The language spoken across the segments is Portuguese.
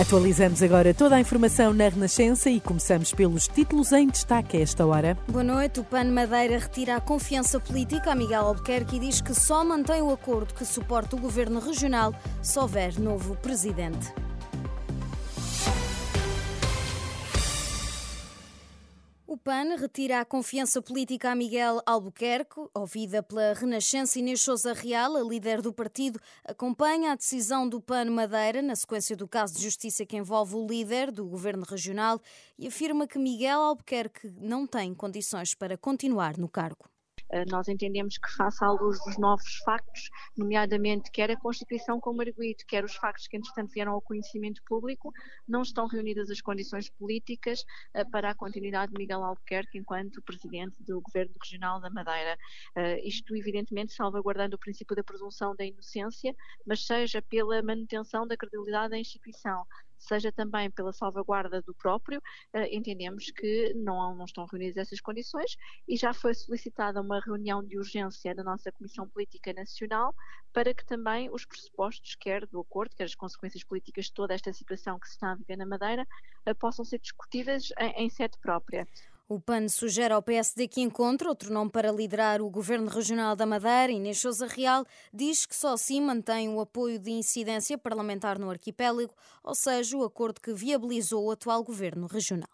Atualizamos agora toda a informação na Renascença e começamos pelos títulos em destaque a esta hora. Boa noite. O PAN Madeira retira a confiança política a Miguel Albuquerque e diz que só mantém o acordo que suporta o governo regional se houver novo presidente. PAN retira a confiança política a Miguel Albuquerque, ouvida pela Renascença Inês Souza Real, a líder do partido, acompanha a decisão do PAN Madeira na sequência do caso de justiça que envolve o líder do governo regional e afirma que Miguel Albuquerque não tem condições para continuar no cargo. Eh, nós entendemos que, face à luz dos novos factos, nomeadamente quer a Constituição como arguído, quer os factos que, entretanto, vieram ao conhecimento público, não estão reunidas as condições políticas eh, para a continuidade de Miguel Albuquerque enquanto Presidente do Governo Regional da Madeira. Eh, isto, evidentemente, salvaguardando o princípio da presunção da inocência, mas seja pela manutenção da credibilidade da instituição seja também pela salvaguarda do próprio, eh, entendemos que não, não estão reunidas essas condições e já foi solicitada uma reunião de urgência da nossa Comissão Política Nacional para que também os pressupostos, quer do acordo, quer as consequências políticas de toda esta situação que se está a viver na Madeira, eh, possam ser discutidas em, em sede própria. O PAN sugere ao PSD que encontre outro nome para liderar o Governo Regional da Madeira. Inês Sousa Real diz que só assim mantém o apoio de incidência parlamentar no arquipélago, ou seja, o acordo que viabilizou o atual Governo Regional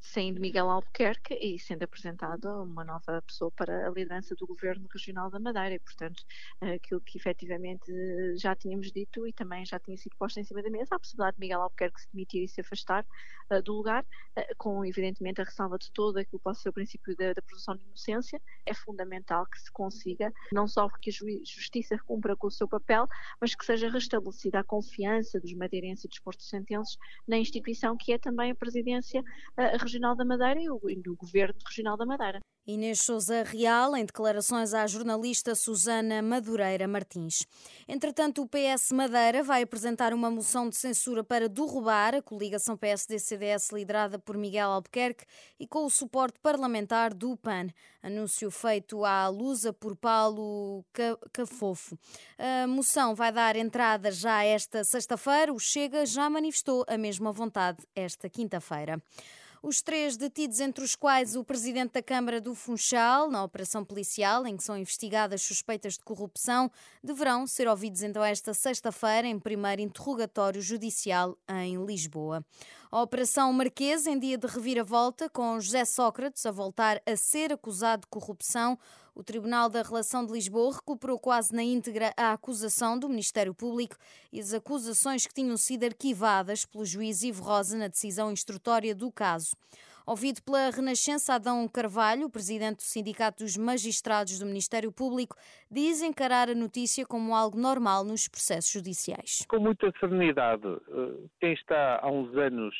saindo Miguel Albuquerque e sendo apresentada uma nova pessoa para a liderança do Governo Regional da Madeira. E, portanto, aquilo que efetivamente já tínhamos dito e também já tinha sido posto em cima da mesa, a possibilidade de Miguel Albuquerque se demitir e se afastar uh, do lugar, uh, com evidentemente a ressalva de todo aquilo que possa ser o princípio da, da presunção de inocência, é fundamental que se consiga, não só que a Justiça cumpra com o seu papel, mas que seja restabelecida a confiança dos madeirenses e dos porto-sentenses na instituição que é também a Presidência uh, Regional da Madeira e o, e o Governo Regional da Madeira. Inês Souza Real, em declarações à jornalista Susana Madureira Martins. Entretanto, o PS Madeira vai apresentar uma moção de censura para derrubar a coligação PSD-CDS liderada por Miguel Albuquerque e com o suporte parlamentar do PAN. Anúncio feito à Lusa por Paulo Cafofo. A moção vai dar entrada já esta sexta-feira. O Chega já manifestou a mesma vontade esta quinta-feira. Os três detidos, entre os quais o presidente da Câmara do Funchal, na operação policial em que são investigadas suspeitas de corrupção, deverão ser ouvidos então esta sexta-feira em primeiro interrogatório judicial em Lisboa. A Operação Marquês, em dia de reviravolta, com José Sócrates a voltar a ser acusado de corrupção, o Tribunal da Relação de Lisboa recuperou quase na íntegra a acusação do Ministério Público e as acusações que tinham sido arquivadas pelo juiz Ivo Rosa na decisão instrutória do caso. Ouvido pela Renascença, Adão Carvalho, presidente do Sindicato dos Magistrados do Ministério Público, diz encarar a notícia como algo normal nos processos judiciais. Com muita serenidade. Eh, quem está há uns anos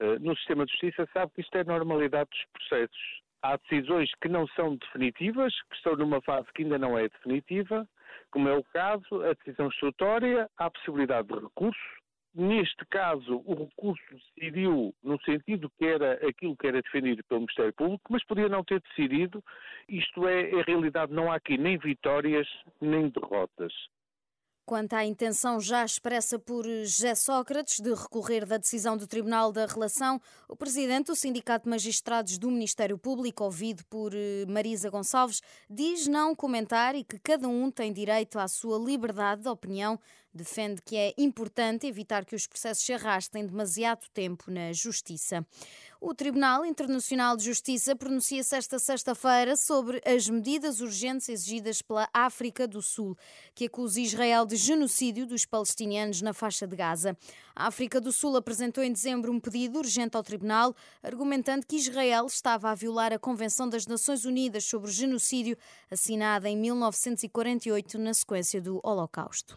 eh, no sistema de justiça sabe que isto é normalidade dos processos há decisões que não são definitivas, que estão numa fase que ainda não é definitiva, como é o caso, a decisão instrutória, há possibilidade de recurso. Neste caso, o recurso decidiu no sentido que era aquilo que era defendido pelo Ministério Público, mas podia não ter decidido. Isto é, em realidade, não há aqui nem vitórias nem derrotas. Quanto à intenção já expressa por José Sócrates de recorrer da decisão do Tribunal da Relação, o presidente do Sindicato de Magistrados do Ministério Público, ouvido por eh, Marisa Gonçalves, diz não comentar e que cada um tem direito à sua liberdade de opinião, Defende que é importante evitar que os processos se arrastem demasiado tempo na Justiça. O Tribunal Internacional de Justiça pronuncia-se esta sexta-feira sobre as medidas urgentes exigidas pela África do Sul, que acusa Israel de genocídio dos palestinianos na faixa de Gaza. A África do Sul apresentou em dezembro um pedido urgente ao Tribunal, argumentando que Israel estava a violar a Convenção das Nações Unidas sobre o Genocídio, assinada em 1948 na sequência do Holocausto.